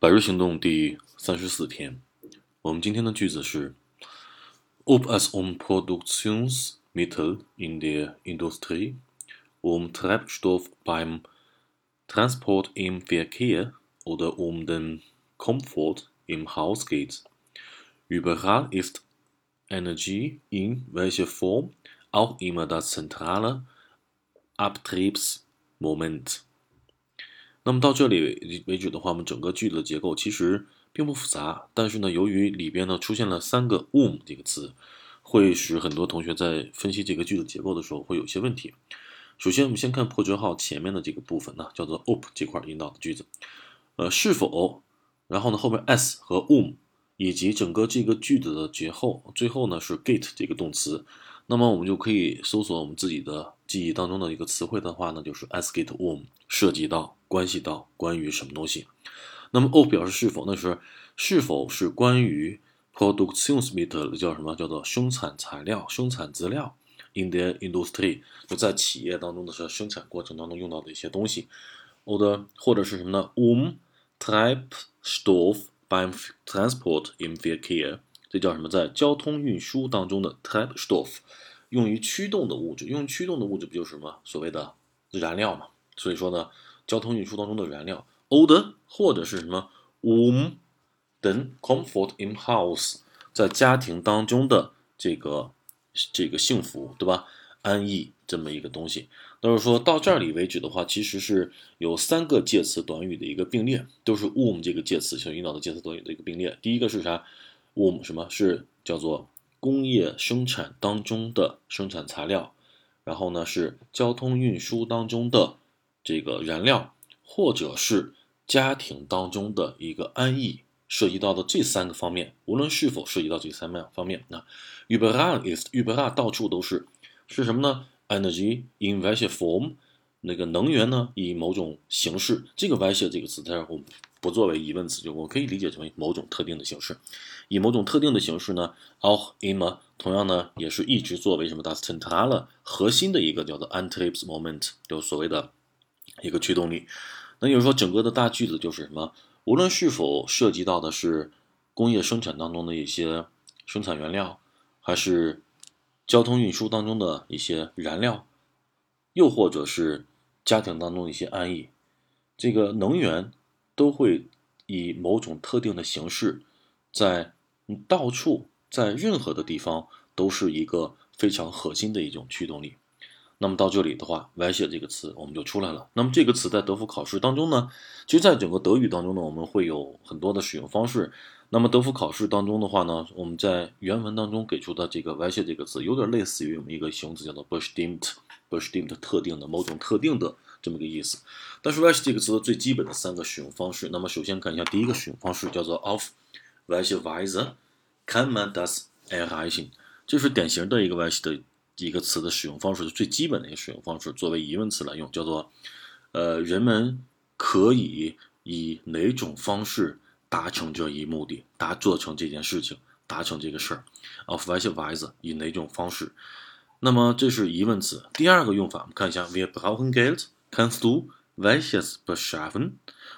百日行动第三十四天，我们今天的句子是：Ob es um Produktionsmittel in der Industrie, um Treibstoff beim Transport im Verkehr oder um den Komfort im Haus geht. Überall ist Energie in welcher Form auch immer das zentrale Abtriebsmoment. 那么到这里为止的话，我们整个句子的结构其实并不复杂，但是呢，由于里边呢出现了三个 whom 这个词，会使很多同学在分析这个句子结构的时候会有些问题。首先，我们先看破折号前面的这个部分呢，叫做 op 这块引导的句子，呃，是否，然后呢后面 s 和 whom，以及整个这个句子的结后，最后呢是 get 这个动词。那么我们就可以搜索我们自己的记忆当中的一个词汇的话呢，就是 as get um 涉及到。关系到关于什么东西，那么 of 表示是否，那是是否是关于 Produktionsmittel 叫什么？叫做生产材料、生产资料。In the industry 就在企业当中的是生产过程当中用到的一些东西。or 或者是什么呢？Um Treibstoff beim Transport im Verkehr 这叫什么？在交通运输当中的 Treibstoff 用于驱动的物质，用于驱动的物质不就是什么？所谓的燃料嘛。所以说呢。交通运输当中的燃料 o l d e r 或者是什么，um 等 comfort in house 在家庭当中的这个这个幸福，对吧？安逸这么一个东西。都是说到这里为止的话，其实是有三个介词短语的一个并列，都是 um 这个介词所引导的介词短语的一个并列。第一个是啥我们什么是叫做工业生产当中的生产材料，然后呢是交通运输当中的。这个燃料，或者是家庭当中的一个安逸，涉及到的这三个方面，无论是否涉及到这三样方面，那 überall ist überall 到处都是，是什么呢？Energy in welcher Form？那个能源呢，以某种形式。这个 welche 这个词，它我不作为疑问词，就我可以理解成为某种特定的形式，以某种特定的形式呢，auch immer 同样呢，也是一直作为什么 das zentrale 核心的一个叫做 Antriebsmoment，就所谓的。一个驱动力，那就是说，整个的大句子就是什么？无论是否涉及到的是工业生产当中的一些生产原料，还是交通运输当中的一些燃料，又或者是家庭当中的一些安逸，这个能源都会以某种特定的形式，在到处在任何的地方都是一个非常核心的一种驱动力。那么到这里的话 w e s h 这个词我们就出来了。那么这个词在德福考试当中呢，其实在整个德语当中呢，我们会有很多的使用方式。那么德福考试当中的话呢，我们在原文当中给出的这个 w e s h 这个词，有点类似于我们一个形容词叫做 bestimmt，bestimmt 特定的某种特定的这么个意思。但是 w e s h 这个词的最基本的三个使用方式，那么首先看一下第一个使用方式叫做 of welche Weise kann man das erreichen，这是典型的一个 w e s h 的。一个词的使用方式最基本的一个使用方式，作为疑问词来用，叫做，呃，人们可以以哪种方式达成这一目的，达做成这件事情，达成这个事儿，of welche Weise？以哪种方式？那么这是疑问词。第二个用法，我们看一下，Wir brauchen Kannst du welches beschaffen？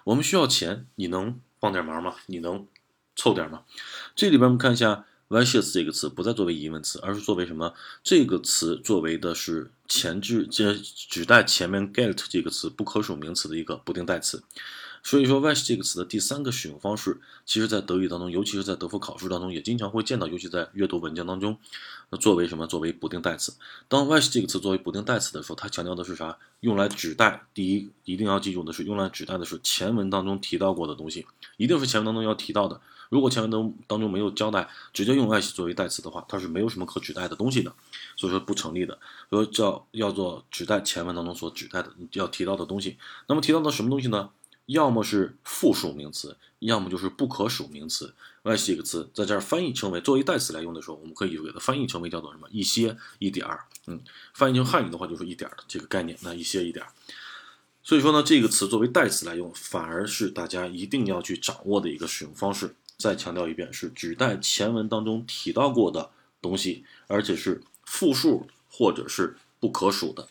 我们需要钱，你能帮点忙吗？你能凑点吗？这里边我们看一下。Vicious 这个词不再作为疑问词，而是作为什么？这个词作为的是前置，这指代前面 get 这个词不可数名词的一个不定代词。所以说，Vice 这个词的第三个使用方式，其实在德语当中，尤其是在德福考试当中，也经常会见到，尤其在阅读文件当中，那作为什么？作为不定代词。当 Vice 这个词作为不定代词的时候，它强调的是啥？用来指代，第一，一定要记住的是，用来指代的是前文当中提到过的东西，一定是前文当中要提到的。如果前文当当中没有交代，直接用 which 作为代词的话，它是没有什么可指代的东西的，所以说不成立的。说叫要做指代前文当中所指代的要提到的东西。那么提到的什么东西呢？要么是复数名词，要么就是不可数名词。which 这个词在这儿翻译成为作为代词来用的时候，我们可以给它翻译成为叫做什么？一些一点儿。嗯，翻译成汉语的话就是一点儿的这个概念。那一些一点儿。所以说呢，这个词作为代词来用，反而是大家一定要去掌握的一个使用方式。再强调一遍，是指代前文当中提到过的东西，而且是复数或者是不可数的。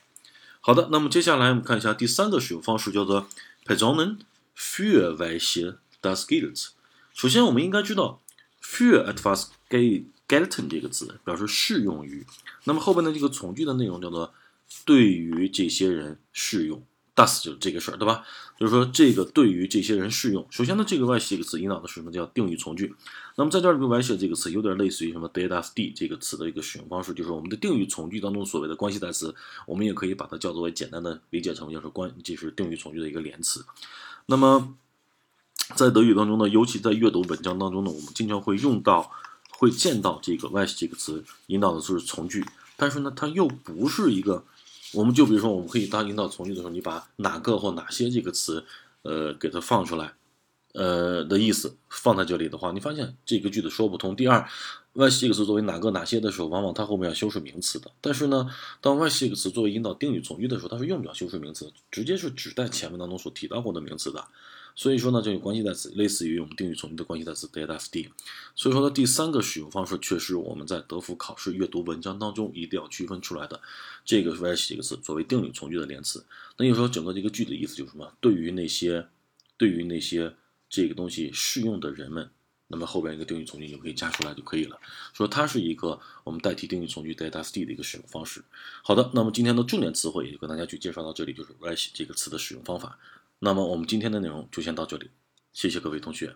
好的，那么接下来我们看一下第三个使用方式，叫做 Personen für welche das gilt。首先，我们应该知道 für etwas gelten 这个词表示适用于，那么后边的这个从句的内容叫做对于这些人适用。Das 就是这个事儿，对吧？就是说这个对于这些人适用。首先呢，这个 y 这个词引导的是什么？叫定语从句。那么在这儿这个 y 写这个词有点类似于什么 d das d 这个词的一个使用方式，就是我们的定语从句当中所谓的关系代词，我们也可以把它叫做为简单的理解成就是关，就是定语从句的一个连词。那么在德语当中呢，尤其在阅读文章当中呢，我们经常会用到、会见到这个 y 这个词引导的就是从句，但是呢，它又不是一个。我们就比如说，我们可以当引导从句的时候，你把哪个或哪些这个词，呃，给它放出来，呃的意思放在这里的话，你发现这个句子说不通。第二，y 这个词作为哪个哪些的时候，往往它后面要修饰名词的。但是呢，当 y 这个词作为引导定语从句的时候，它是用不了修饰名词，直接是指代前面当中所提到过的名词的。所以说呢，这个关系代词类似于我们定语从句的关系代词 d das d。所以说呢，第三个使用方式却是我们在德福考试阅读文章当中一定要区分出来的。这个 why 这个词作为定语从句的连词，那有时候整个这个句的意思就是什么？对于那些对于那些这个东西适用的人们，那么后边一个定语从句就可以加出来就可以了。说它是一个我们代替定语从句 d das d 的一个使用方式。好的，那么今天的重点词汇也就跟大家去介绍到这里，就是 why 这个词的使用方法。那么我们今天的内容就先到这里，谢谢各位同学。